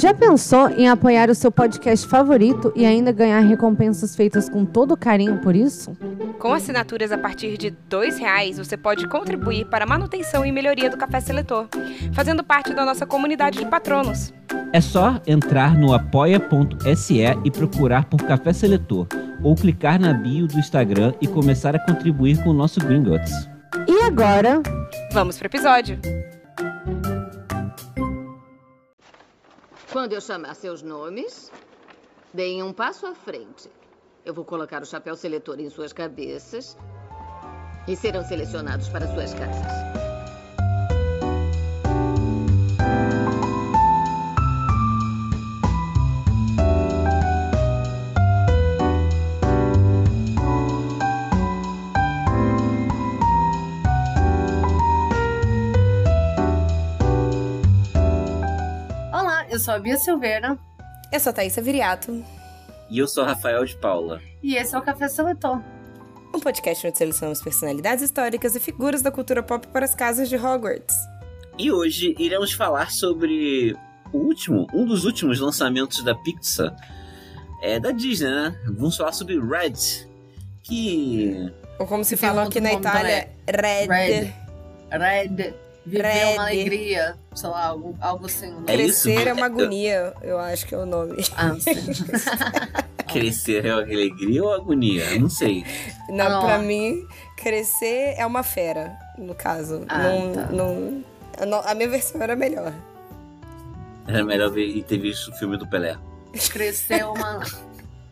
Já pensou em apoiar o seu podcast favorito e ainda ganhar recompensas feitas com todo carinho por isso? Com assinaturas a partir de R$ reais, você pode contribuir para a manutenção e melhoria do Café Seletor, fazendo parte da nossa comunidade de patronos. É só entrar no apoia.se e procurar por Café Seletor, ou clicar na bio do Instagram e começar a contribuir com o nosso Gringotts. E agora, Vamos pro episódio! Quando eu chamar seus nomes, deem um passo à frente. Eu vou colocar o chapéu seletor em suas cabeças e serão selecionados para suas casas. Eu sou a Bia Silveira Eu sou a Thaisa Viriato, E eu sou Rafael de Paula. e esse é o Café Seletor. um podcast onde selecionamos personalidades históricas e figuras da cultura pop para as casas de Hogwarts. E hoje iremos falar sobre o último, um dos últimos lançamentos da Pixar. É da Disney, né? Vamos falar sobre Red. Que. Ou como se fala outro aqui na Itália, Red. Red. Red. Viver Red. uma alegria. Sei lá, algo, algo assim. Né? É isso, Crescer é uma agonia, eu acho que é o nome. Ah, sim. Crescer é alegria ou agonia? Não sei. Na, Ah. pra mim, crescer é uma fera, no caso. Ah, não, tá. não- a no- a minha versão era melhor. Era melhor ver e ter visto o filme do Pelé. Crescer uma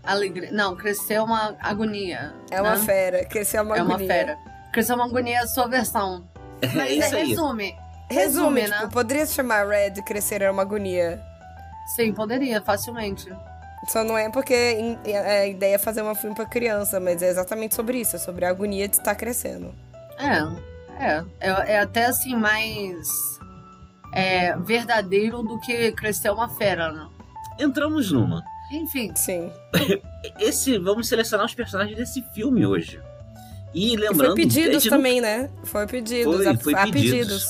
alegria. Não, crescer uma agonia. É uma né? fera. Crescer é uma É agonia. uma fera. Crescer uma agonia é a sua versão. É Mas isso aí. resume. Resume, Resume, tipo, né? poderia se chamar Red, crescer é uma agonia. Sim, poderia, facilmente. Só não é porque em- é- a ideia é fazer um filme pra criança, mas é exatamente sobre isso, é sobre a agonia de estar crescendo. É, é. É, é até assim mais é, verdadeiro do que crescer uma fera, né? Entramos numa. Enfim. Sim. Esse, vamos selecionar os personagens desse filme hoje. E E lembrando. foi pedidos a gente não- também, né? Foi pedidos. Foi, há- foi há pedidos. pedidos.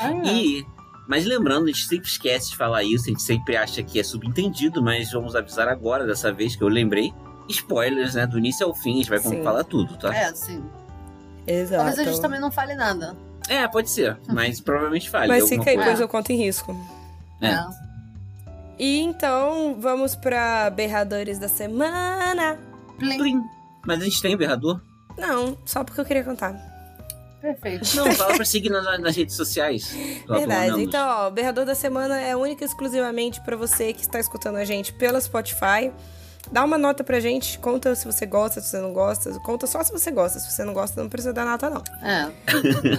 Ah, E, mas lembrando, a gente sempre esquece de falar isso, a gente sempre acha que é subentendido, mas vamos avisar agora, dessa vez que eu lembrei. Spoilers, né? Do início ao fim, a gente vai Sim. falar tudo, tá? É, sim. Exato. Talvez a gente também não fale nada. É, pode ser, mas provavelmente falha. Mas fica aí, coisa. pois eu conto em risco. É. E então, vamos pra berradores da semana. Plim. Plim. Mas a gente tem berrador? Não, só porque eu queria contar. Perfeito. Não, fala pra seguir nas, nas redes sociais. Verdade. Então, ó, o berrador da semana é única e exclusivamente pra você que está escutando a gente pela Spotify. Dá uma nota pra gente, conta se você gosta, se você não gosta. Conta só se você gosta. Se você não gosta, não precisa dar nota, não. É.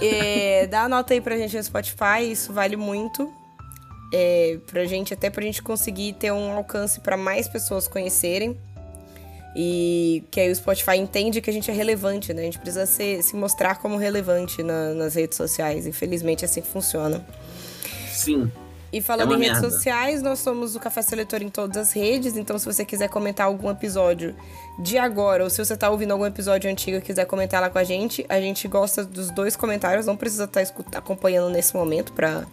É, dá a nota aí pra gente no Spotify, isso vale muito. É, pra gente, até pra gente conseguir ter um alcance pra mais pessoas conhecerem. E que aí o Spotify entende que a gente é relevante, né? A gente precisa ser- se mostrar como relevante na- nas redes sociais. Infelizmente, é assim que funciona. Sim. E falando É em redes merda. sociais, nós somos o Café Seletor em todas as redes. Então, se você quiser comentar algum episódio de agora, ou se você tá ouvindo algum episódio antigo e quiser comentar lá com a gente, a gente gosta dos dois comentários. Não precisa estar escuta- acompanhando nesse momento pra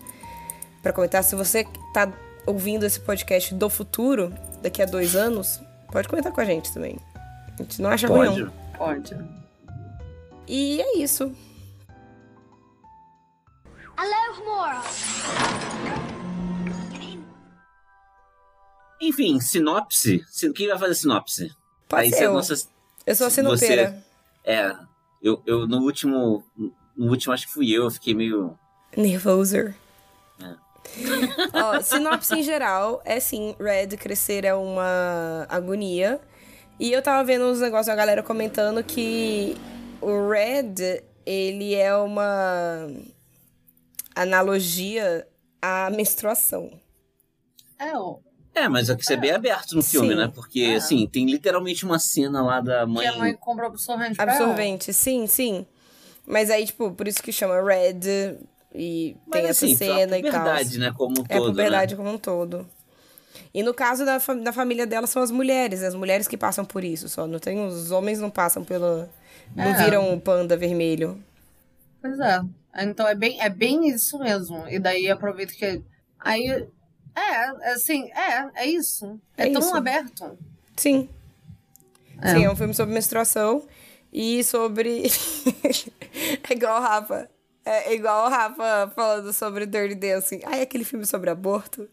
comentar. Se você tá ouvindo esse podcast do futuro, daqui a dois anos, pode comentar com a gente também. A gente não acha ruim, Pode. não. Pode. E é isso. Enfim, sinopse. Sin- Quem vai fazer sinopse? Pode Aí ser eu. nossa- Eu sou a sinupeira. É. Eu, eu no último. No último, acho que fui eu, eu fiquei meio. Nervoser. Ó, sinopse em geral é sim, Red crescer é uma agonia. E eu tava vendo uns negócios da galera comentando que o Red, ele é uma analogia à menstruação. É, ó. É, mas é que isso é bem aberto no filme, Sim. né? Porque, É. assim, tem literalmente uma cena lá da Que mãe. a mãe compra absorvente pra ela. Absorvente, sim, sim. Mas aí, tipo, por isso que chama Red e Mas, tem essa assim, cena e tal. verdade, né? Como um É a todo. puberdade né? como um todo. E no caso da, fa- da família dela são as mulheres, as mulheres que passam por isso só. Não tem, os homens não passam pelo. Não É. viram o panda vermelho. Pois é. Então é bem, é bem isso mesmo. E daí aproveito que. Aí É, assim, é, é isso. É, É tão isso. aberto. Sim. É. Sim, é um filme sobre menstruação e sobre. é igual o Rafa. É igual o Rafa falando sobre Dirty Dancing. Ai, aquele filme sobre aborto.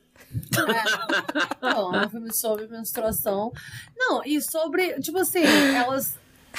Não, é um filme sobre menstruação. Não, e sobre, tipo assim, elas.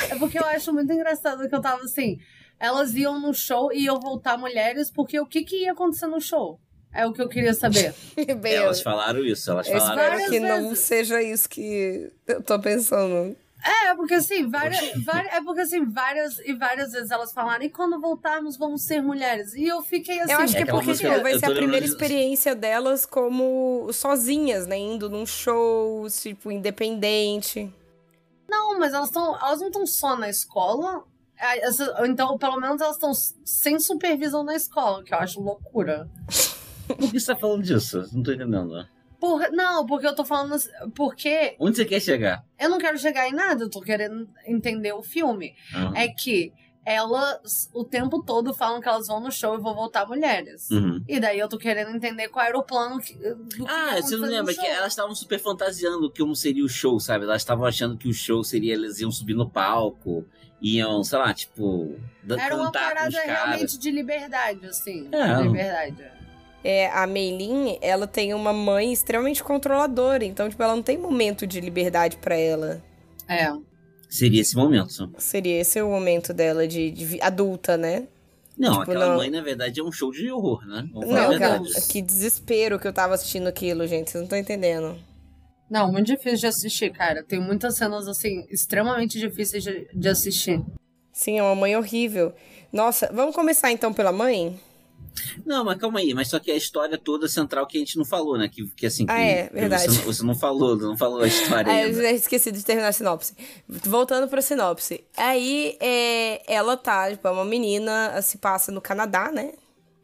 É porque eu acho muito engraçado que eu tava assim. Elas iam no show e iam voltar mulheres, porque o que, que ia acontecer no show? É o que eu queria saber. Bem, Elas eu, falaram isso, elas eu falaram. espero que não seja isso que eu tô pensando. É, porque assim, várias, várias, é porque assim, várias e várias vezes elas falaram, e quando voltarmos vamos ser mulheres. E eu fiquei assim. Eu acho que é aquela porque música- tipo, vai eu ser a primeira experiência delas como sozinhas, né? Indo num show, tipo, independente. Não, mas elas, tão, elas não estão só na escola. É, Então, pelo menos elas estão sem supervisão na escola, que eu acho loucura. Por que você tá falando disso? Não tô entendendo. Por, não, porque eu tô falando. Porque Onde você quer chegar? eu não quero chegar em nada, eu tô querendo entender o filme. Ah, É que elas o tempo todo falam que elas vão no show e vão voltar mulheres. uhum. E daí eu tô querendo entender qual era o plano que, do que Ah, você acontecer não lembra? Que elas estavam super fantasiando como seria o show, sabe? Elas estavam achando que o show seria eles iam subir no palco, iam, sei lá, tipo, dan- Era uma cantar parada realmente de liberdade, assim. É. De liberdade. É, a Meilin, ela tem uma mãe extremamente controladora, então, tipo, ela não tem momento de liberdade pra ela. É. Seria esse momento. Seria esse o momento dela de, de adulta, né? Não, Tipo, aquela não. mãe, na verdade, é um show de horror, né? Vamos Não, cara, que desespero que eu tava assistindo aquilo, gente. Vocês não estão entendendo. Não, muito difícil de assistir, cara. Tem muitas cenas, assim, extremamente difíceis de, de assistir. Sim, é uma mãe horrível. Nossa, vamos começar então pela mãe? Não, mas calma aí, mas só que a história toda central que a gente não falou, né? Que, que assim, que Ah, é, verdade. Você, não- você não falou, não falou a história Ah, eu ainda. já esqueci de terminar a sinopse. Voltando pra sinopse. Aí, é, ela tá, tipo, é uma menina, se passa no Canadá, né?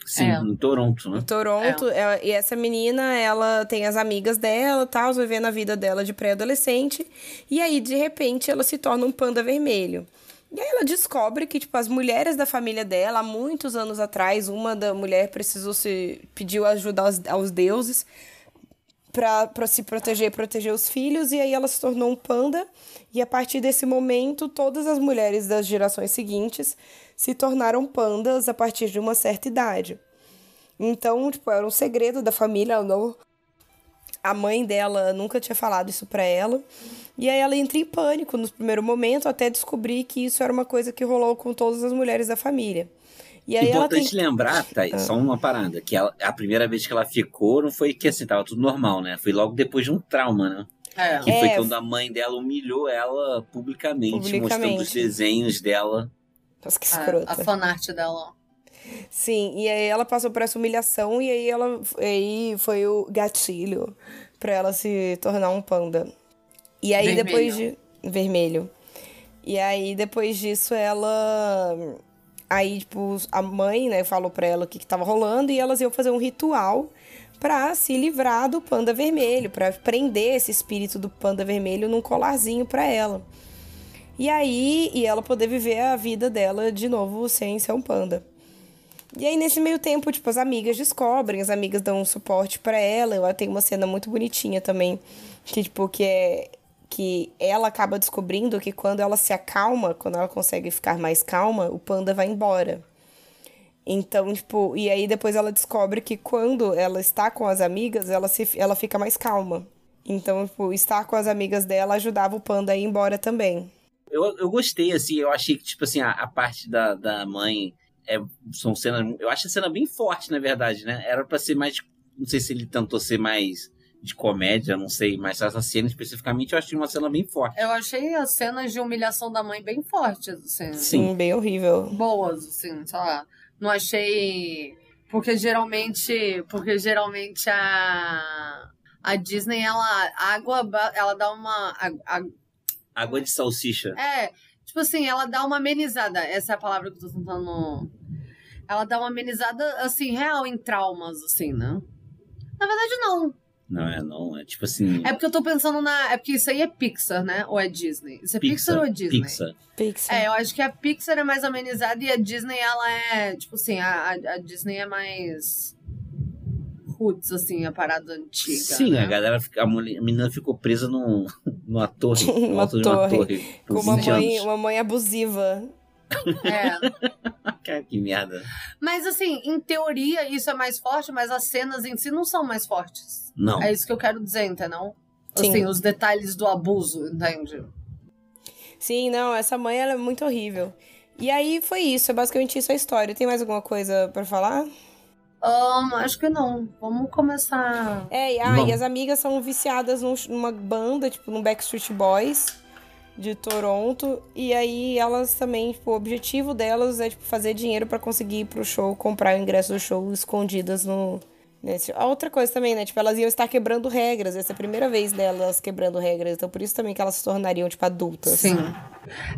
Sim, É. em Toronto, né? Em Toronto. ela- e essa menina, ela tem as amigas dela, tal, vivendo a vida dela de pré-adolescente. E aí, de repente, ela se torna um panda vermelho. E aí ela descobre que, tipo, as mulheres da família dela, há muitos anos atrás, uma da mulher precisou se... pediu ajuda aos, aos deuses pra se proteger e proteger os filhos, e aí ela se tornou um panda. E a partir desse momento, todas as mulheres das gerações seguintes se tornaram pandas a partir de uma certa idade. Então, tipo, era um segredo da família, não... A mãe dela nunca tinha falado isso pra ela. E aí ela entra em pânico no primeiro momento, até descobrir que isso era uma coisa que rolou com todas as mulheres da família. E aí ela tem... Importante lembrar, tá, só uma parada, que ela- a primeira vez que ela ficou não foi que assim, tava tudo normal, né? Foi logo depois de um trauma, né? É. Que foi É. quando a mãe dela humilhou ela publicamente, mostrando Publicamente. os desenhos dela. Nossa, que A, escrota. a fanart dela. Sim, e aí ela passou por essa humilhação e aí ela aí foi o gatilho pra ela se tornar um panda. E aí Vermelho. depois de vermelho. E aí depois disso ela aí tipo a mãe, né, falou pra ela o que que tava rolando e elas iam fazer um ritual pra se livrar do panda vermelho, pra prender esse espírito do panda vermelho num colarzinho pra ela. E aí, e ela poder viver a vida dela de novo sem ser um panda. E aí, nesse meio tempo, tipo, as amigas descobrem, as amigas dão um suporte pra ela. Ela tem uma cena muito bonitinha também, que, tipo, que é que ela acaba descobrindo que quando ela se acalma, quando ela consegue ficar mais calma, o panda vai embora. Então, tipo, e aí depois ela descobre que quando ela está com as amigas, ela, se, ela fica mais calma. Então, tipo, estar com as amigas dela ajudava o panda a ir embora também. Eu, eu gostei, assim, eu achei que, tipo assim, a, a parte da, da mãe é, são cenas. Eu acho a cena bem forte, na verdade, né? Era pra ser mais. Não sei se ele tentou ser mais de comédia, não sei, mas essa cena especificamente eu achei uma cena bem forte. Eu achei as cenas de humilhação da mãe bem fortes, assim. Sim, bem horrível. Boas, assim, sei lá. Não achei. Porque geralmente. Porque geralmente a. A Disney, ela. A água. Ela dá uma. a- a- Água de salsicha. é. Tipo assim, ela dá uma amenizada. Essa é a palavra que eu tô tentando. Ela dá uma amenizada, assim, real em traumas, assim, né? Na verdade, não. Não é, não. É tipo assim. É porque eu tô pensando na. É porque isso aí é Pixar, né? Ou é Disney? Isso é Pixar, ou é Disney? Pixar. Pixar. É, eu acho que a Pixar é mais amenizada e a Disney, ela é. Tipo assim, a, a, Disney é mais. roots, assim, a parada antiga. Sim, né? a galera, a, mulher- a menina ficou presa num, numa torre, no Uma alto de uma torre, torre, Com uma 20 mãe, anos. uma mãe abusiva. É. Cara, que merda. Mas assim, em teoria isso é mais forte, mas as cenas em si não são mais fortes. Não. É isso que eu quero dizer, entendeu? Sim. Assim, os detalhes do abuso, entende? Sim, não, essa mãe ela é muito horrível. E aí foi isso, é basicamente isso a história. Tem mais alguma coisa pra falar? Ahn, acho que não. Vamos começar. É, e, ah, e as amigas são viciadas num- numa banda, tipo, no Backstreet Boys de Toronto. E aí elas também, tipo, o objetivo delas é, tipo, fazer dinheiro pra conseguir ir pro show, comprar o ingresso do show escondidas no. Nesse... A outra coisa também, né? Tipo, elas iam estar quebrando regras. Essa é a primeira vez delas quebrando regras. Então, por isso também que elas se tornariam, tipo, adultas. Sim.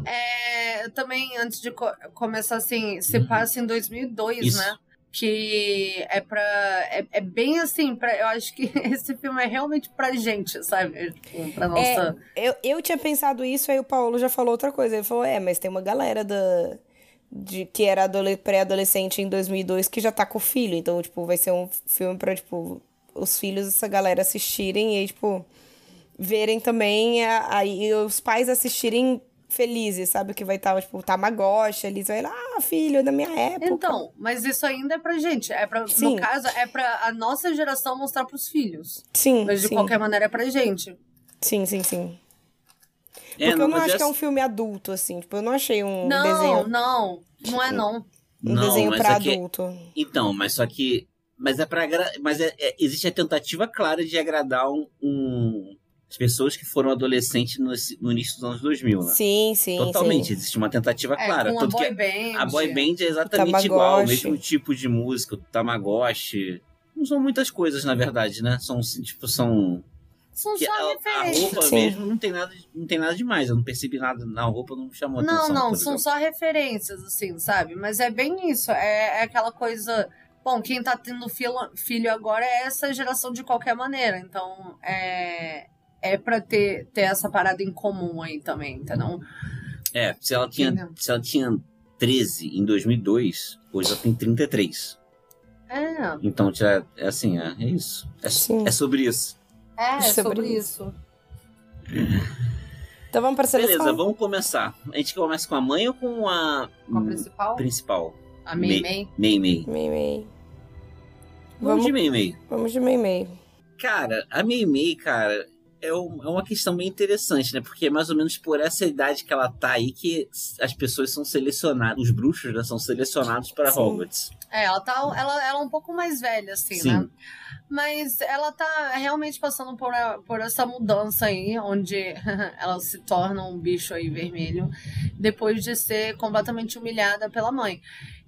É, eu também, antes de co- começar assim, se passa em 2002, Isso. né? Que é pra. É, é bem assim, pra, eu acho que esse filme é realmente pra gente, sabe? Tipo, pra nossa. Eu, eu tinha pensado isso, aí o Paulo já falou outra coisa. Ele falou, é, mas tem uma galera da, de, que era adole- pré-adolescente em 2002 que já tá com filho. Então, tipo, vai ser um filme pra, tipo, os filhos dessa galera assistirem e tipo, verem também, aí os pais assistirem felizes, sabe? Que vai estar, tipo, o Tamagotchi ali, vai lá, ah, filho, da minha época. Então, mas isso ainda é pra gente. É pra, Sim. no caso, é pra a nossa geração mostrar pros filhos. sim, Mas de sim, qualquer maneira é pra gente. sim, sim, sim. É, Porque eu não acho que é um filme adulto, assim. Tipo, eu não achei um não, desenho, não. Não é não. um Não, desenho pra é que- adulto. Então, mas só que. Mas é para Mas é, é- existe a tentativa clara de agradar um, um- as pessoas que foram adolescentes no, no início dos anos 2000, né? Sim, sim, Totalmente, sim. existe uma tentativa É, clara. com a boy que band. a boy band é exatamente igual, o mesmo tipo de música, o Tamagotchi. Não são muitas coisas, na verdade, né? São, tipo, são. São que só a, a referências. roupa Sim. mesmo não tem, nada, não tem nada demais. Eu não percebi nada na roupa, não me chamou Não, atenção. não, por são exemplo. só referências, assim, sabe? Mas é bem isso. É, é aquela coisa. Bom, quem tá tendo filho, filho agora é essa geração de qualquer maneira. Então, é. É pra ter, ter essa parada em comum aí também, entendeu? É, se ela, tinha, Entendeu? se ela tinha 13 em 2002, hoje ela tem 33. É, Então, já, é assim, é, é isso. É, Sim. é sobre isso. é, Sobre sobre isso. isso. Então vamos pra seleção. Beleza, vamos começar. A gente começa com a mãe ou com a, Com a principal, principal? a Mei Mei. Mei Mei. Mei Mei. Vamos, Vamos, de Mei Mei. vamos de Mei Mei. Cara, a Mei Mei, cara, é, é uma questão bem interessante, né? Porque é mais ou menos por essa idade que ela tá aí que as pessoas são selecionadas, os bruxos né, são selecionados para Sim. Hogwarts. É, ela tá. Ela, ela é um pouco mais velha, assim, Sim. né? Mas ela tá realmente passando por, a- por essa mudança aí, onde ela se torna um bicho aí vermelho, depois de ser completamente humilhada pela mãe.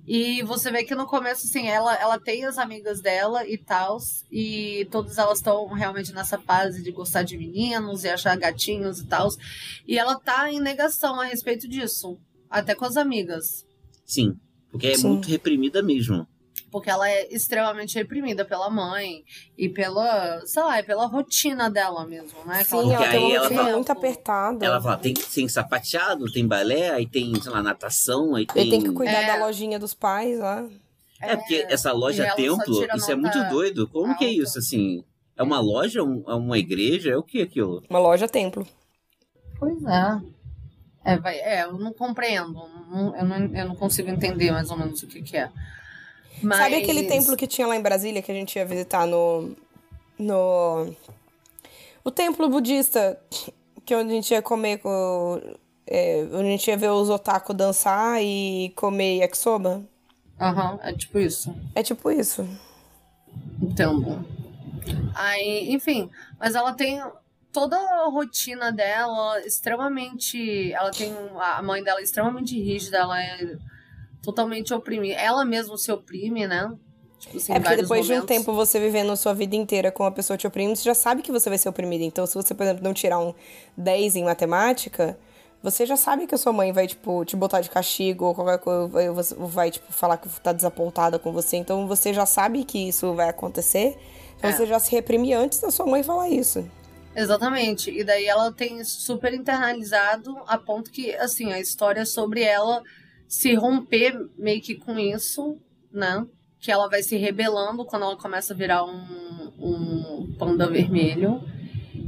E você vê que no começo, assim, ela, ela tem as amigas dela e tal, e todas elas estão realmente nessa fase de gostar de meninos e achar gatinhos e tal. E ela tá em negação a respeito disso, até com as amigas. Sim, porque é Sim. muito reprimida mesmo. Porque ela é extremamente reprimida pela mãe e pela, sei lá, é pela rotina dela mesmo, né? Sim, não ela tem aí uma rotina fala- muito apertada. Ela fala, tem, tem sapateado, tem balé, aí tem, sei lá, natação, aí tem... Ele tem que cuidar É. da lojinha dos pais lá. É, porque essa loja templo, isso é muito doido. Como que é alta. isso, assim? É uma loja, um- é uma igreja? É o que aquilo? Uma loja templo. Pois é. É, vai, é, eu não compreendo. não- eu, não, eu não consigo entender mais ou menos o que, que é. Mas... Sabe aquele templo que tinha lá em Brasília que a gente ia visitar no. No. O templo budista, que é onde a gente ia comer com. É, onde a gente ia ver os otaku dançar e comer yakisoba? Aham, é tipo isso. É tipo isso. Entendo. Aí, enfim, mas ela tem toda a rotina dela extremamente. Ela tem. A mãe dela é extremamente rígida, ela é totalmente oprimida. Ela mesma se oprime, né? Tipo assim, é porque depois de um momentos. tempo você vivendo a sua vida inteira com uma pessoa te oprimindo, você já sabe que você vai ser oprimida. Então, se você, por exemplo, não tirar um 10 em matemática, você já sabe que a sua mãe vai, tipo, te botar de castigo ou qualquer coisa, vai- vai, tipo, falar que tá desapontada com você. Então, você já sabe que isso vai acontecer. Então, É. você já se reprime antes da sua mãe falar isso. Exatamente. E daí ela tem super internalizado a ponto que, assim, a história sobre ela se romper meio que com isso, né? que ela vai se rebelando quando ela começa a virar um, um panda vermelho.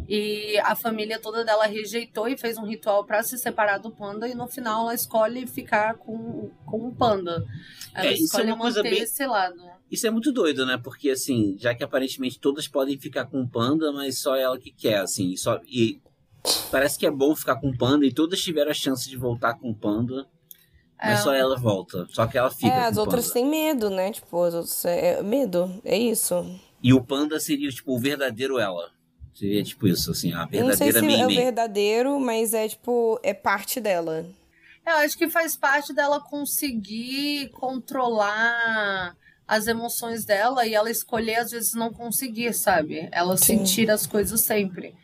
E a família toda dela rejeitou e fez um ritual para se separar do panda. E no final ela escolhe ficar com, com o panda. Ela É, isso é escolhe uma coisa manter bem- esse lado. Isso é muito doido, né? Porque, assim, já que aparentemente todas podem ficar com o panda, mas só ela que quer, assim. Só, e parece que é bom ficar com o panda e todas tiveram a chance de voltar com o panda. Mas É. só ela volta. Só que ela fica é, as outras têm medo, né? Tipo, as outras, é, medo, é isso. E o panda seria, tipo, o verdadeiro ela. Seria, tipo, isso, assim, a Eu não sei verdadeira se é o verdadeiro, mas é tipo, é parte dela. Eu acho que faz parte dela conseguir controlar as emoções dela e ela escolher, às vezes, não conseguir, sabe? Ela Sim. sentir as coisas sempre.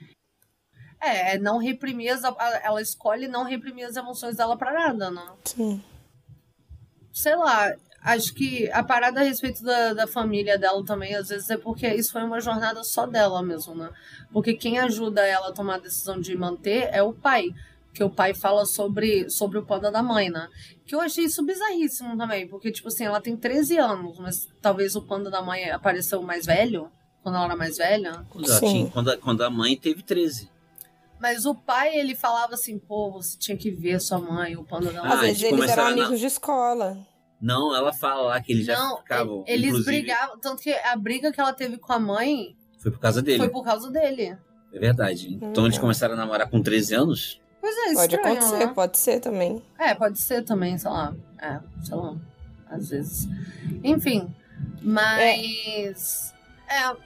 É, é não reprimir as. Ela escolhe não reprimir as emoções dela pra nada, né? Sim. Sei lá, acho que a parada a respeito da, da família dela também, às vezes, é porque isso foi uma jornada só dela mesmo, né? Porque quem ajuda ela a tomar a decisão de manter é o pai. Que o pai fala sobre, sobre o panda da mãe, né? Que eu achei isso bizarríssimo também. Porque, tipo assim, ela tem 13 anos, mas talvez o panda da mãe apareceu mais velho, quando ela era mais velha. Quando, ela Sim. tinha- quando, a, quando a mãe teve 13. Mas o pai, ele falava assim, pô, você tinha que ver sua mãe, o panda da Ah. Às vezes eles eles eram amigos de escola. Não, ela fala lá que eles já Não, ficavam. eles inclusive, brigavam. Tanto que a briga que ela teve com a mãe Foi por causa dele. foi por causa dele. É verdade. Então eles Uhum. começaram a namorar com 13 anos? Pois é, Pode estranho, acontecer, né? pode ser também. É, pode ser também, sei lá. É, sei lá. Às vezes. Enfim. Mas. É.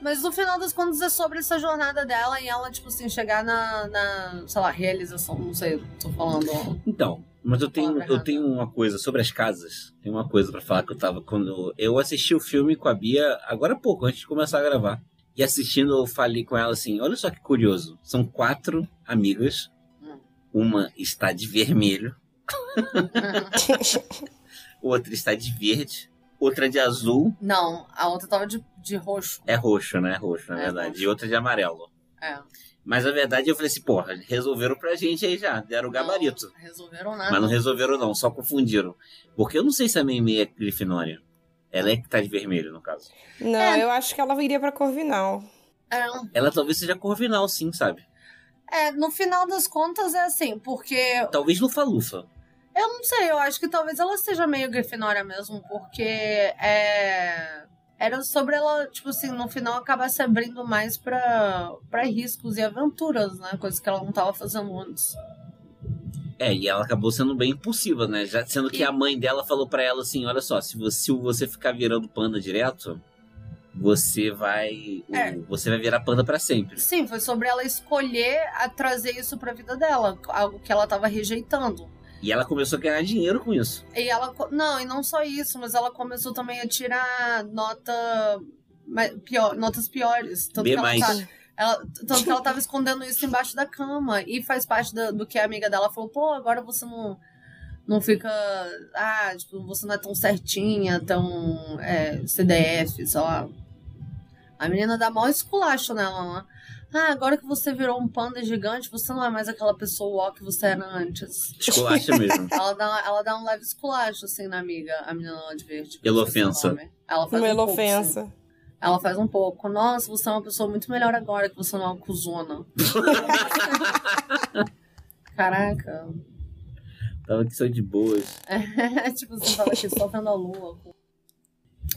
mas no final das contas é sobre essa jornada dela e ela, tipo assim, chegar na, na sei lá, realização. Não sei, tô falando. Então, mas eu tenho, eu tenho uma coisa sobre as casas. Tem uma coisa pra falar que eu tava quando eu assisti o filme com a Bia agora há pouco, antes de começar a gravar. E assistindo eu falei com ela assim: "Olha só que curioso. São quatro amigas. Uma está de vermelho, outra está de verde, outra de azul, Não, a outra tava de, de roxo. é roxo, né? Roxo, na É verdade. roxo. E outra de amarelo. É. Mas na verdade eu falei assim, porra, resolveram pra gente aí já, deram o gabarito. Não resolveram nada. Mas não resolveram não, só confundiram. Porque eu não sei se a Mimi é Grifinória. Ela é que tá de vermelho, no caso. Não, É. eu acho que ela iria pra Corvinal. É, Ela talvez seja Corvinal, sim, sabe? é, no final das contas é assim, porque Talvez Lufa-Lufa. Eu não sei, eu acho que talvez ela seja meio Grifinória mesmo, porque é. Era sobre ela, tipo assim, no final acabar se abrindo mais pra, pra riscos e aventuras, né? Coisa que ela não tava fazendo antes. É, e ela acabou sendo bem impulsiva, né? Já sendo que E- a mãe dela falou pra ela assim, olha só, se você, se você ficar virando panda direto, você vai. É. Você vai virar panda pra sempre. Sim, foi sobre ela escolher a trazer isso pra vida dela, algo que ela tava rejeitando. E ela começou a ganhar dinheiro com isso. E ela. Não, e não só isso, mas ela começou também a tirar nota. Pior, notas piores. Tanto B que ela mais. tá- Ela, tanto que ela tava escondendo isso embaixo da cama. E faz parte da- do que a amiga dela falou, pô, agora você não, não fica. Ah, tipo, você não é tão certinha, tão é, CDF, sei lá. A menina dá maior esculacho nela, né? Ah, agora que você virou um panda gigante, você não é mais aquela pessoa que você era antes. Esculacha mesmo. Ela dá, ela dá um leve esculacho, assim, na amiga, a menina lá de verde. Pela Esqueci o ofensa. nome. Ela faz Uma um pouco, sim. ofensa. Ela faz um pouco. Nossa, você é uma pessoa muito melhor agora que você não é uma cuzona. Caraca. Tava aqui só de boas. É, tipo, você tava aqui só vendo a lua.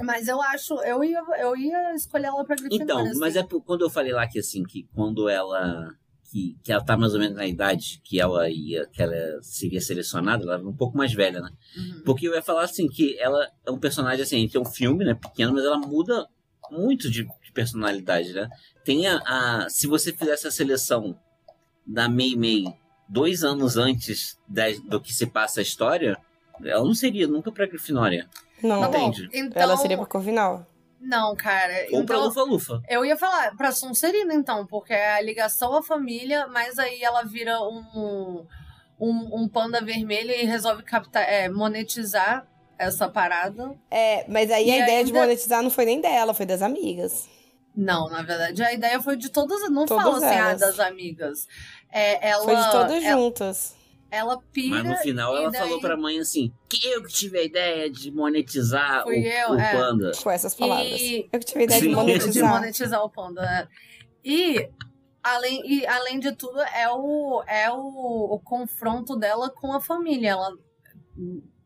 Mas eu acho, eu ia, eu ia escolher ela pra Grifinória. Então, assim. mas é por- quando eu falei lá que assim, que quando ela. Que, que ela tá mais ou menos na idade que ela ia, que ela seria selecionada, ela era um pouco mais velha, né? Uhum. Porque eu ia falar assim, que ela é um personagem assim, tem um filme, né, pequeno, mas ela muda muito de, de personalidade, né? Tem a, a- Se você fizesse a seleção da Mei Mei dois anos antes da- do que se passa a história, ela não seria nunca pra Grifinória. Não, Tá bom, Entende? então... ela seria pra Corvinal. Não, cara. Ou pra então... Lufa-Lufa. Eu ia falar pra Sonserina, então, porque é a ligação à família, mas aí ela vira um, um, um panda vermelho e resolve captar, é, monetizar essa parada. É, mas aí E a ideia de ainda- monetizar não foi nem dela, foi das amigas. Não, na verdade, a ideia foi de todas. Não Todas fala assim, ah, das amigas. É, ela, foi de todas ela- juntas. Ela pira. Mas no final ela daí- falou pra mãe assim: que eu que tive a ideia de monetizar o, Fui eu, o é. panda. Com essas palavras. E- Eu que tive a ideia de Sim. de monetizar. monetizar o panda. né? E além, e além de tudo, é o, é o, o confronto dela com a família. Ela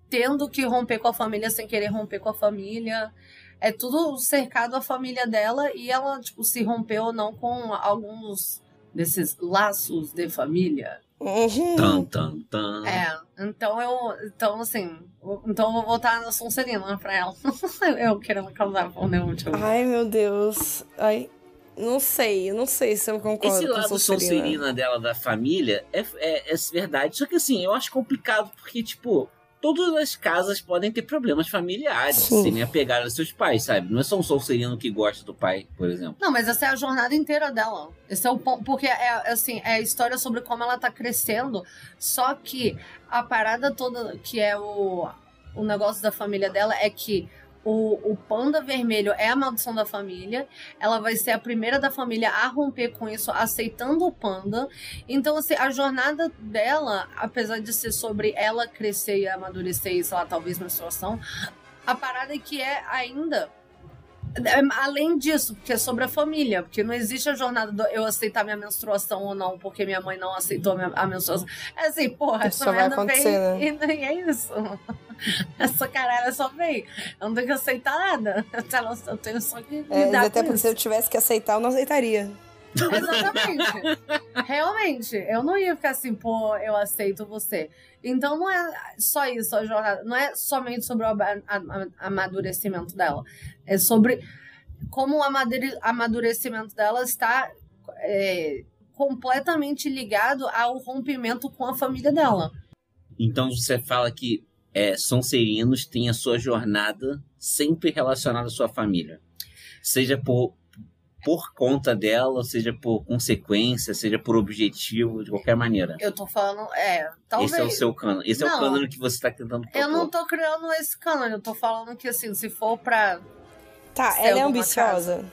tendo que romper com a família sem querer romper com a família. É tudo cercado a família dela e ela, tipo, se rompeu ou não com alguns desses laços de família. Uhum. Tan, tan, tan. É, então eu. Então, assim. Então eu vou votar na Sonserina pra ela. eu querendo causar o meu último. Ai, meu Deus. Ai, não sei, não sei se eu concordo Esse com lado Sonserina. Sonserina dela da família é, é, é verdade. Só que assim, eu acho complicado porque, tipo, todas as casas podem ter problemas familiares, Sim. serem apegadas aos seus pais, sabe? Não é só um Sonserino que gosta do pai, por exemplo. Não, mas essa é a jornada inteira dela. Esse é o ponto. Porque é assim, é a história sobre como ela tá crescendo. Só que a parada toda que é o, o negócio da família dela é que o, o panda vermelho é a maldição da família. Ela vai ser a primeira da família a romper com isso, aceitando o panda. Então, assim, a jornada dela, apesar de ser sobre ela crescer e amadurecer e, sei lá, talvez menstruação, a parada é que é ainda Além disso, porque é sobre a família, porque não existe a jornada do eu aceitar minha menstruação ou não, porque minha mãe não aceitou a, menstruação. É assim, porra, Isso essa merda acontecer, vem e, e é isso. Essa caralho só vem. Eu não tenho que aceitar nada. Eu tenho só que É, lidar até porque se isso. eu tivesse que aceitar, eu não aceitaria. Exatamente. Realmente, eu não ia ficar assim, pô, eu aceito você. Então não é só isso a jornada, não é somente sobre o ama- ama- amadurecimento dela. É sobre como o amadure- amadurecimento dela está é, completamente ligado ao rompimento com a família dela. Então você fala que é, Sonserinos têm a sua jornada sempre relacionada à sua família. Seja por, por conta dela, seja por consequência, seja por objetivo, de qualquer maneira. Eu tô falando, é, talvez. Esse é o seu cano. Esse é o Não. cânone que você está tentando propor. Eu não tô criando esse cânone, eu tô falando que assim, se for pra Tá, ela é ambiciosa.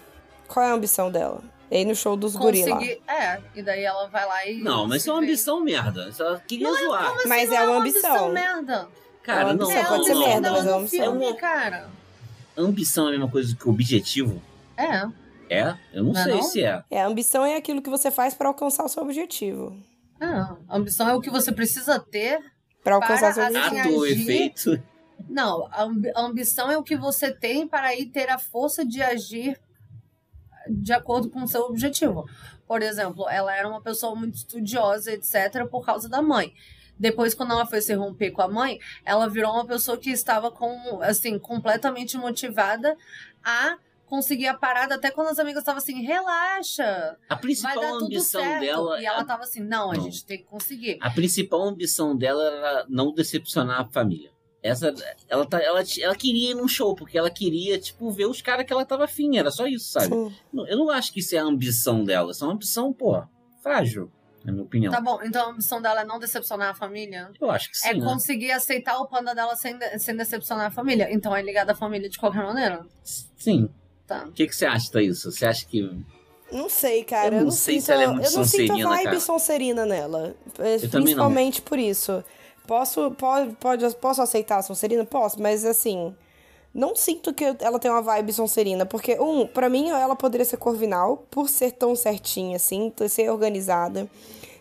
Qual é a ambição dela? É ir no show dos conseguir. É, e daí ela vai lá e. Não, mas isso é uma ambição merda. Ela queria zoar. Como assim Mas não é uma uma ambição. merda. Cara, É uma não, ambição, é, não, pode ser não, merda, não. mas é uma ambição. filme, cara. Ambição é a mesma coisa que objetivo? É. É? Eu não Não é sei não? se é. É, ambição é aquilo que você faz pra alcançar o seu objetivo. é. A ambição é o que você precisa ter. Pra alcançar o seu Para objetivo. Assim, Ato ou agir- efeito. Não, a ambi- a ambição é o que você tem para ir ter a força de agir de acordo com o seu objetivo. Por exemplo, ela era uma pessoa muito estudiosa, etc., por causa da mãe. Depois, quando ela foi se romper com a mãe, ela virou uma pessoa que estava com, assim, completamente motivada a conseguir a parada, até quando as amigas estavam assim, relaxa, A vai principal ambição certo. dela. E ela a, tava assim, não, a Não. gente tem que conseguir. a principal ambição dela era não decepcionar a família. Essa, ela, tá, ela, ela queria ir num show, porque ela queria, tipo, ver os caras que ela tava afim. Era só isso, sabe? Sim. Não- Eu não acho que isso é a ambição dela. Isso é uma ambição, pô, frágil, na minha opinião. Tá bom, então a ambição dela é não decepcionar a família? Eu acho que sim. é né? conseguir aceitar o panda dela sem, sem decepcionar a família. Então é ligada à família de qualquer maneira. Sim. Tá. O que, que você acha disso? Você acha que. Não sei, cara. Eu Eu não não, sei sinto, se ela é muito eu não sinto a vibe cara. Sonserina nela. É, não. Principalmente por isso. Posso, pode, pode, posso aceitar a Sonserina? Posso, mas assim. Não sinto que ela tem uma vibe Sonserina. Porque, um, pra mim ela poderia ser Corvinal, por ser tão certinha assim, ser organizada.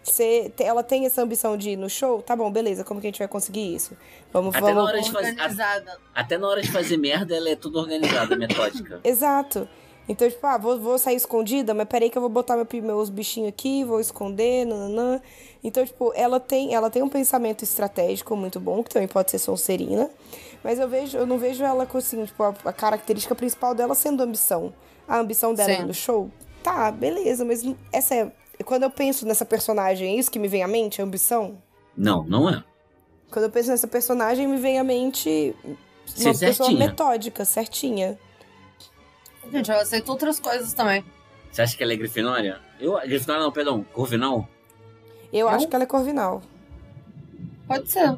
Ser, ela tem essa ambição de ir no show? Tá bom, beleza, como que a gente vai conseguir isso? Vamos, Até na vamos. hora de fazer. a-. Até na hora de fazer merda, ela é tudo organizada, metódica. Exato. Então, tipo, ah, vou, vou sair escondida, mas peraí que eu vou botar meu, meus bichinhos aqui, vou esconder, nananã. Então, tipo, ela tem, ela tem um pensamento estratégico muito bom, que também pode ser Sonserina. Mas eu vejo, eu não vejo ela com, assim, tipo, a, a característica principal dela sendo ambição. A ambição dela Sim. no show, tá, beleza, mas essa é... Quando eu penso nessa personagem, é isso que me vem à mente, a ambição? Não, não é. Quando eu penso nessa personagem, me vem à mente Ser uma pessoa certinha. metódica, certinha. Gente, eu aceito outras coisas também. Você acha que ela é Grifinória? Eu, Grifinória não, perdão, Corvinal? Eu Não? acho que ela é Corvinal. Pode ser.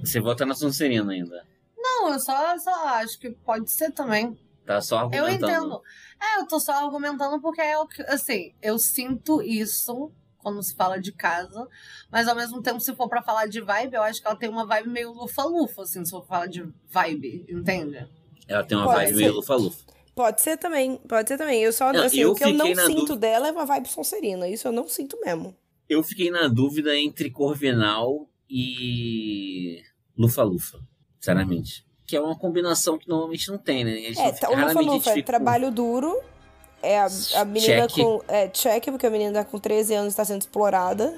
Você vota na Sonserina ainda. Não, eu só, só acho que pode ser também. Tá só Eu argumentando. entendo. É, eu tô só argumentando porque é o que, assim, eu sinto isso quando se fala de casa. Mas ao mesmo tempo, se for pra falar de vibe, eu acho que ela tem uma vibe meio lufa-lufa, assim, se for falar de vibe, entende? Ela tem uma Pode vibe ser. meio lufa-lufa. Pode ser também, pode ser também. Eu só, Não, assim, eu o que eu não sinto dúvida. dela é uma vibe Sonserina. Isso eu não sinto mesmo. Eu fiquei na dúvida entre Corvinal e Lufa-Lufa, sinceramente. Que é uma combinação que normalmente não tem, né? A gente É, não tá, o Lufa-Lufa é identifica o- trabalho duro. É a, a menina Check. com. É, check, porque a menina com 13 anos está sendo explorada.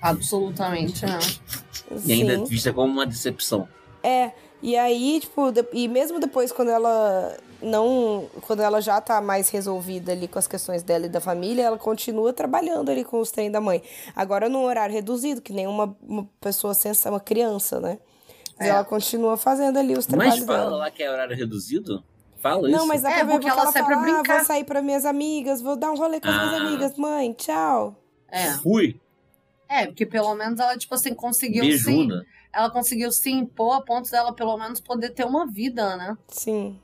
Absolutamente, né? E ainda Sim. vista como uma decepção. É, e aí, tipo, de- e mesmo depois quando ela não. Quando ela já tá mais resolvida ali com as questões dela e da família, ela continua trabalhando ali com os trem da mãe. Agora num horário reduzido, que nem uma, uma pessoa sensa, uma criança, né? Mas É. ela continua fazendo ali os trabalhos Mas fala dela. lá que é horário reduzido? Fala Não, isso. mas dá É, porque porque ela ela sai fala, pra ah, brincar." vou sair pra minhas amigas, vou dar um rolê com as minhas Ah. amigas, mãe, tchau. É. Fui. É, porque pelo menos ela, tipo assim, conseguiu se. Beijuna. Ela conseguiu se impor a ponto dela, pelo menos, poder ter uma vida, né? Sim.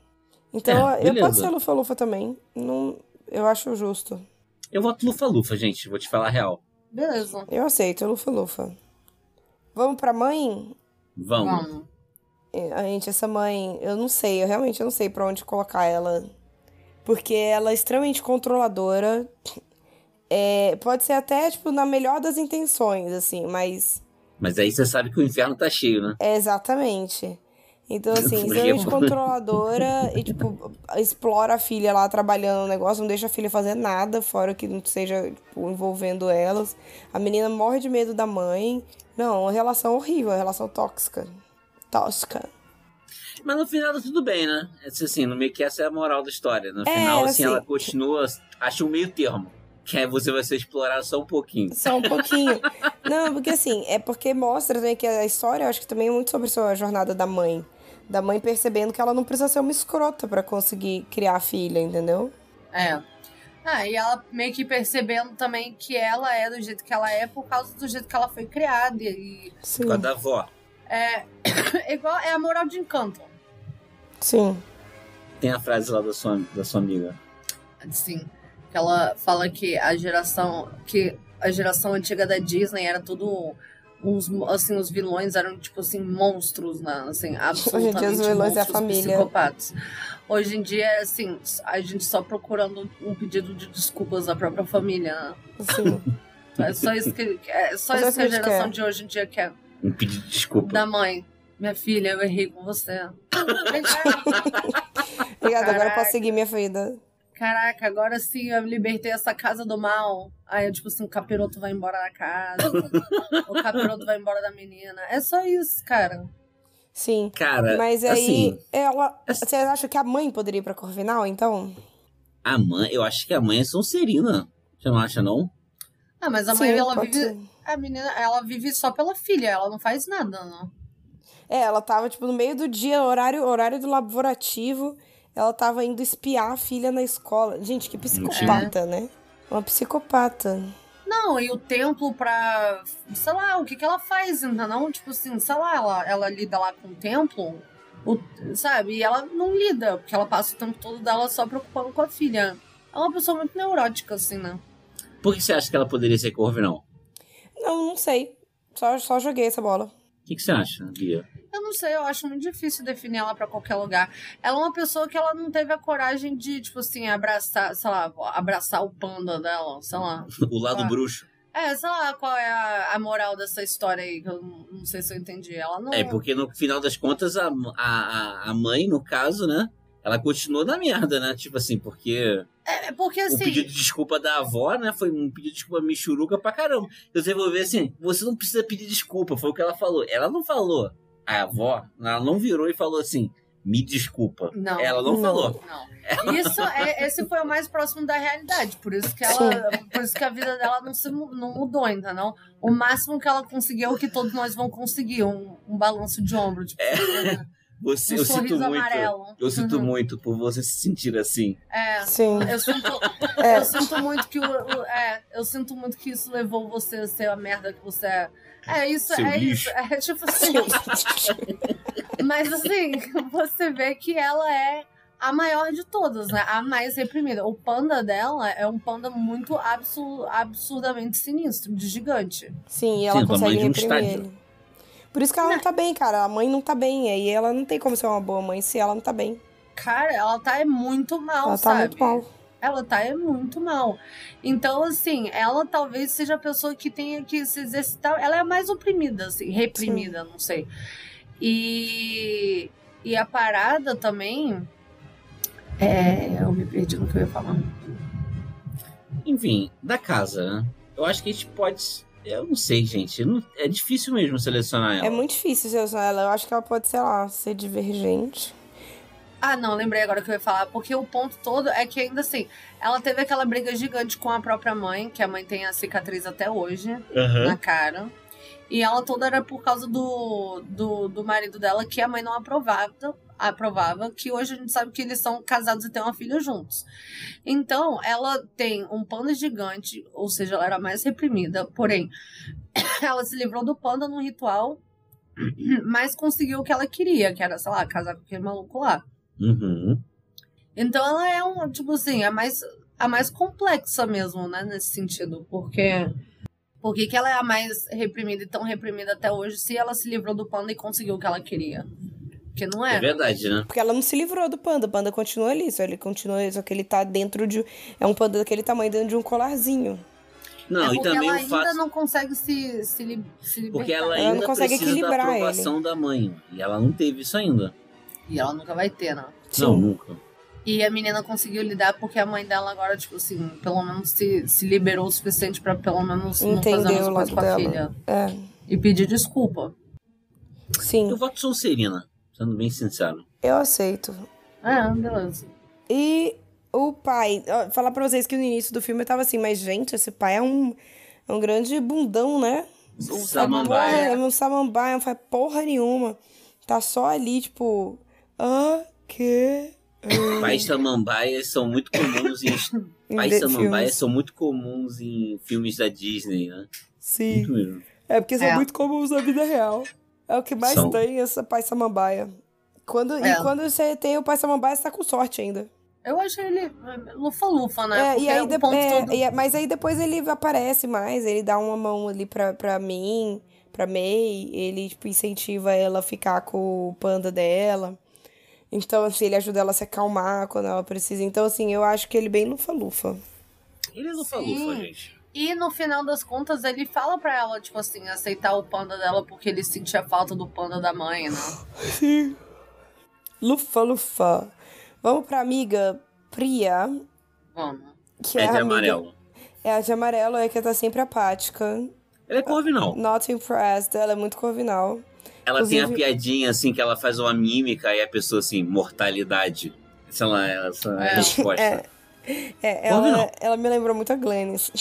Então, É, eu beleza. posso ser Lufa-Lufa também. Não, eu acho justo. Eu voto Lufa-Lufa, gente. Vou te falar a real. Beleza. Eu aceito, Lufa-Lufa. Vamos pra mãe? Vamos. Vamos. É, A gente, essa mãe, eu não sei, eu realmente não sei pra onde colocar ela. Porque ela é extremamente controladora. É, pode ser até, tipo, na melhor das intenções, assim, mas. Mas aí você sabe que o inferno tá cheio, né? É exatamente. Então, assim, extremamente controladora e, tipo, explora a filha lá trabalhando no negócio, não deixa a filha fazer nada, fora que não seja tipo, envolvendo elas. A menina morre de medo da mãe. Não, uma relação horrível, uma relação tóxica. Tóxica. Mas no final tá tudo bem, né? Esse, Assim, no meio que essa é a moral da história. No É, final, assim, assim- ela continua. Acha um meio termo. Que aí você vai ser explorado só um pouquinho. Só um pouquinho. Não, porque assim, é porque mostra também que a história, eu acho que também é muito sobre a jornada da mãe. Da mãe percebendo que ela não precisa ser uma escrota pra conseguir criar a filha, entendeu? É. Ah, e ela meio que percebendo também que ela é do jeito que ela é por causa do jeito que ela foi criada. E Sim. Por causa da avó. é igual é a moral de encanto. Sim. Tem a frase lá da sua, da sua amiga. Assim, que ela fala que a geração que a geração antiga da Disney era tudo uns assim os vilões eram tipo assim monstros, né? Assim, absolutamente os vilões é a família. psicopatas. Hoje em dia é assim, a gente só procurando um pedido de desculpas da própria família. Né? Sim. É só isso que é só É isso que a geração quer. de hoje em dia quer. Um pedido de desculpa. Da mãe. Minha filha, eu errei com você. Obrigada, agora eu posso seguir minha vida. Caraca, agora sim eu libertei dessa casa do mal. Aí, tipo assim, o capiroto vai embora da casa. o capiroto vai embora da menina. É só isso, cara. Sim. Cara, Mas aí, assim, ela. Você acha que a mãe poderia ir pra Corvinal, então? a mãe, eu acho que a mãe é Sonserina. Você não acha, não? Ah, mas a mãe, Sim, ela vive. ser. A menina, ela vive só pela filha, ela não faz nada, não. É, ela tava, tipo, no meio do dia, horário, horário do laborativo. Ela tava indo espiar a filha na escola. Gente, que psicopata, né? Uma psicopata. Não, e o templo pra. Sei lá, o que, que ela faz, ainda não? Tipo assim, sei lá, ela, ela lida lá com o templo, o- sabe? E ela não lida, porque ela passa o tempo todo dela só preocupando com a filha. É uma pessoa muito neurótica, assim, né? Por que você acha que ela poderia ser Corvinal? Não, não sei. Só, só joguei essa bola. O que, que você acha, Bia? Eu não sei, eu acho muito difícil definir ela pra qualquer lugar. Ela é uma pessoa que ela não teve a coragem de, tipo assim, abraçar, sei lá, abraçar o panda dela, sei lá. O lado Ah. bruxo. É, sei lá qual é a, a moral dessa história aí, que eu não, não sei se eu entendi. Ela não. É, porque no final das contas, a, a, a mãe, no caso, né? Ela continuou na merda, né? Tipo assim, porque É, porque o assim. pedido de desculpa da avó, né? Foi um pedido de desculpa michuruca pra caramba. Eu desenvolvi assim, você não precisa pedir desculpa, foi o que ela falou. Ela não falou. A avó, ela não virou e falou assim, me desculpa. Não. Ela não, Não. falou. Não. Isso é, esse foi o mais próximo da realidade. Por isso que ela, por isso que a vida dela não se não mudou, entendeu? O máximo que ela conseguiu é o que todos nós vamos conseguir, um, um balanço de ombro, tipo, Você, um eu sinto sorriso muito. amarelo. Eu sinto Uhum. muito por você se sentir assim. É, Sim. eu sinto, É. eu sinto muito que o, o- é, eu sinto muito que isso levou você a ser a merda que você é. É isso, Seu é lixo. isso. É tipo assim. Mas assim, você vê que ela é a maior de todas, né? A mais reprimida. O panda dela é um panda muito absur absurdamente sinistro, de gigante. Sim, e ela Sim, consegue um reprimir ele. Por isso que ela não tá bem, cara. A mãe não tá bem. Aí ela não tem como ser uma boa mãe se ela não tá bem. Cara, ela tá é muito mal, ela tá sabe? muito mal. Ela tá é muito mal. Então, assim, ela talvez seja a pessoa que tenha que se exercitar. Ela é a mais oprimida, assim, reprimida, não sei. E, e a parada também. É. Eu me perdi no que eu ia falar. Enfim, da casa, né? Eu acho que a gente pode. Eu não sei, gente. Não- É difícil mesmo selecionar ela. É muito difícil selecionar ela. Eu acho que ela pode, sei lá, ser divergente. Ah, não, lembrei agora que eu ia falar, porque o ponto todo é que ainda assim, ela teve aquela briga gigante com a própria mãe, que a mãe tem a cicatriz até hoje Aham. na cara. E ela toda era por causa do, do, do marido dela, que a mãe não aprovava, aprovava, que hoje a gente sabe que eles são casados e têm uma filha juntos. Então, ela tem um panda gigante, ou seja, ela era mais reprimida, porém, ela se livrou do panda num ritual, mas conseguiu o que ela queria, que era, sei lá, casar com aquele maluco lá. Uhum. Então ela é um, tipo assim, a mais, a mais complexa mesmo, né, nesse sentido. Porque. Por que, que ela é a mais reprimida e tão reprimida até hoje se ela se livrou do panda e conseguiu o que ela queria? Porque não É é. verdade, né? Porque ela não se livrou do panda. O panda continua ali. Só ele continua. Só que ele tá dentro de. É um panda daquele tamanho dentro de um colarzinho. Não, é e porque também ela o ainda fato. não consegue se, se, li- se libertar. Porque ela Ela não ainda consegue precisa da equilibrar aprovação da mãe. E ela não teve isso ainda. E ela nunca vai ter, né? Não, nunca. E a menina conseguiu lidar porque a mãe dela agora, tipo assim, pelo menos se, se liberou o suficiente pra pelo menos não fazer a Entendeu mesma o coisa lado com a dela. filha. É. E pedir desculpa. Sim. Eu voto Sonserina, sendo bem sincero. Eu aceito. É, beleza. E o pai. ó, Falar pra vocês que no início do filme eu tava assim, mas gente, esse pai é um, é um grande bundão, né? Samambaia. É um samambaia, não faz porra nenhuma. Tá só ali, tipo. Ah, que. Pais samambaias são muito comuns em. Pais samambaias filmes. são muito comuns em filmes da Disney, né? Sim. Muito mesmo. É porque são É. muito comuns na vida real. É o que mais São. tem, essa pai samambaia. Quando, É. E quando você tem o pai samambaia, você tá com sorte ainda. Eu achei ele é, lufa-lufa, né? É, e aí de- ponto é, todo- e é- mas aí depois ele aparece mais, ele dá uma mão ali pra, pra mim, pra May, ele tipo, incentiva ela a ficar com o panda dela. Então, assim, ele ajuda ela a se acalmar quando ela precisa. Então, assim, eu acho que ele bem lufa-lufa. Ele é lufa-lufa, gente. E no final das contas, ele fala pra ela, tipo assim, aceitar o panda dela porque ele sentia falta do panda da mãe, né? Sim. Lufa-lufa. Vamos pra amiga Priya, Vamos. que É é, de amiga... amarelo. É a de amarelo, é que tá sempre apática. Ela é corvinal. Not impressed, ela é muito corvinal. Ela tem a Inclusive- piadinha assim que ela faz uma mímica e a pessoa assim, mortalidade. Sei lá, essa é a É. resposta. É, Corvinal. ela, ela me lembrou muito a Glennis.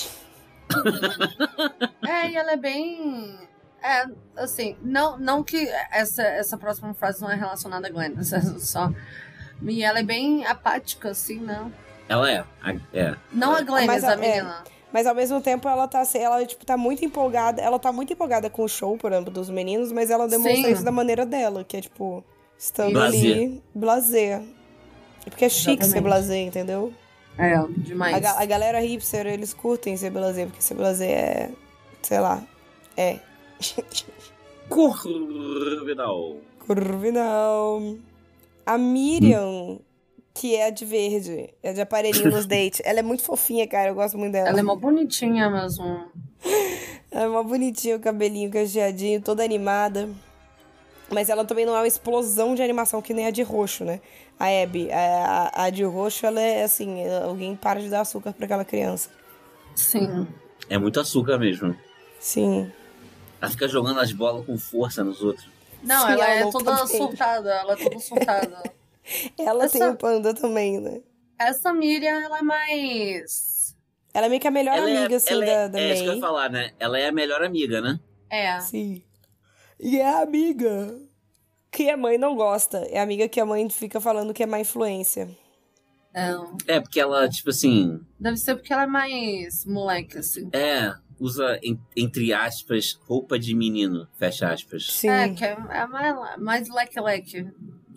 É, e ela é bem. É, assim, não, não que essa, essa próxima frase não é relacionada a Glenn, é só. E ela é bem apática, assim, né? Ela é. a- é. Não a Glenn, Mas a, a- é. menina. Mas ao mesmo tempo ela tá, se- ela, tipo, tá muito empolgada. Ela tá muito empolgada com o show, por exemplo, dos meninos, mas ela demonstra Sim. isso da maneira dela, que é tipo, estando Blazer. ali, blazer. Porque é chique ser Exatamente. blazer, entendeu? É, A, demais. ga- a galera hipster, eles curtem blazer, porque blazer é. sei lá. É. Corvinal. Corvinal. A Miriam, que é a de verde, é de aparelhinho nos dates. Ela é muito fofinha, cara. Eu gosto muito dela. Ela é uma bonitinha mesmo. Ela é uma bonitinha, o cabelinho cacheadinho, toda animada. Mas ela também não é uma explosão de animação que nem a de roxo, né? A Abby, a, a, a de roxo, ela é assim, alguém para de dar açúcar pra aquela criança. Sim. É muito açúcar mesmo. Sim. Ela fica jogando as bolas com força nos outros. Não, Sim, ela ela é toda surtada. Ela é toda surtada. Ela Essa- tem o panda também, né? Essa Miriam, ela é mais. Ela é meio que a melhor ela amiga, é, assim, ela da, é, da é isso que eu ia falar, né? Ela é a melhor amiga, né? É. Sim. E é a amiga que a mãe não gosta. É a amiga que a mãe fica falando que é má influência. é. É, porque ela, tipo assim, Deve ser porque ela é mais moleque, assim. é, usa, en- entre aspas, roupa de menino, fecha aspas. Sim. É, que é, é mais, mais leque-leque.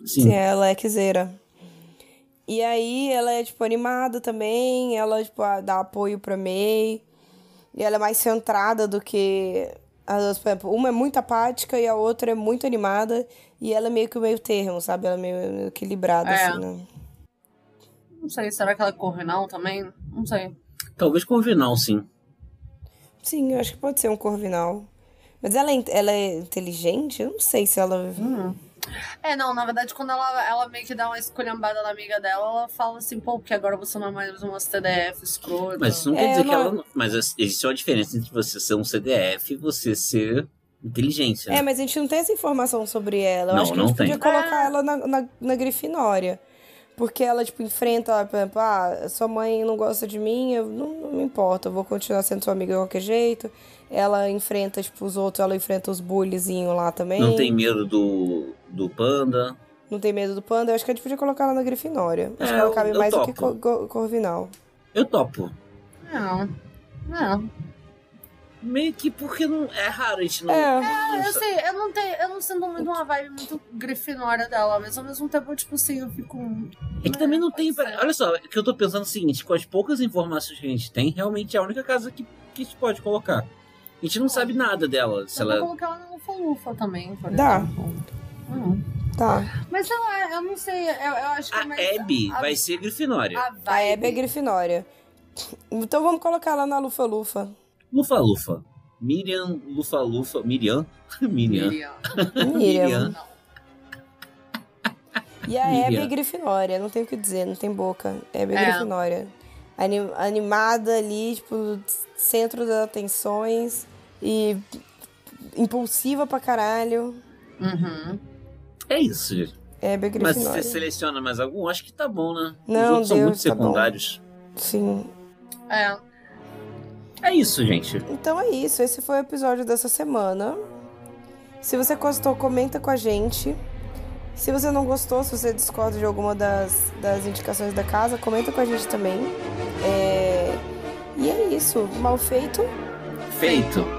Sim. Sim, é quiseira. E aí ela é, tipo, animada também, ela, tipo, dá apoio pra May. E ela é mais centrada do que as duas, por exemplo, uma é muito apática e a outra é muito animada. E ela é meio que o meio termo, sabe? Ela é meio, meio equilibrada, É. assim, né? Não sei, será que ela é corvinal também? Não sei. Talvez Corvinal, sim. Sim, eu acho que pode ser um corvinal. Mas ela é, ela é inteligente? Eu não sei se ela. É, não, na verdade, quando ela, ela meio que dá uma esculhambada na amiga dela, ela fala assim, pô, porque agora você não é mais uma TDF escrota. Mas isso não É, quer dizer que ela. não- Mas existe uma diferença entre você ser um CDF e você ser inteligência. É, né? mas a gente não tem essa informação sobre ela. Eu Não, acho que a gente podia tem. colocar ela na, na, na Grifinória. Porque ela, tipo, enfrenta, por exemplo, ah, sua mãe não gosta de mim, eu não, não me importa, eu vou continuar sendo sua amiga de qualquer jeito. Ela enfrenta, tipo, os outros, ela enfrenta os bullyzinhos lá também. Não tem medo do, do panda. Não tem medo do panda. Eu acho que a gente podia colocar ela na Grifinória. Acho É, que ela cabe eu mais do que topo. Cor- Cor- Corvinal. Eu topo. Não. Não. Meio que porque não. É raro a gente não. É. É, eu sei, eu não tenho, eu não sinto muito uma vibe muito grifinória dela, mas ao mesmo tempo, tipo assim, eu fico. É que também não tem. ser. Olha só, é que eu tô pensando o seguinte: com as poucas informações que a gente tem, realmente é a única casa que, que a gente pode colocar. A gente não sabe nada dela. Se Eu vou ela. colocar ela na Lufa-Lufa também, por Dá. exemplo. Hum. Tá. Mas sei lá, eu não sei, eu, eu acho que é A mais. Abby a, vai ser Grifinória. a A. Abby é Grifinória. Então vamos colocar ela na Lufa-Lufa. Lufa Lufa. Miriam, Lufa Lufa. Miriam? Miriam. Miriam. Miriam. E a Miriam. Abby é Grifinória, não tem o que dizer, não tem boca. Abby é, É. Grifinória. Anim- animada ali, tipo, centro das atenções e impulsiva pra caralho. Uhum. É isso, gente. É Mas Grifinória. você seleciona mais algum? Acho que tá bom, né? Os Não, outros são Deus, muito tá secundários. Sim. É. É isso, gente. Então é isso, esse foi o episódio dessa semana. Se você gostou, comenta com a gente. Se você não gostou, se você discorda de alguma das, das indicações da casa, comenta com a gente também. É, E é isso. Mal feito. Feito.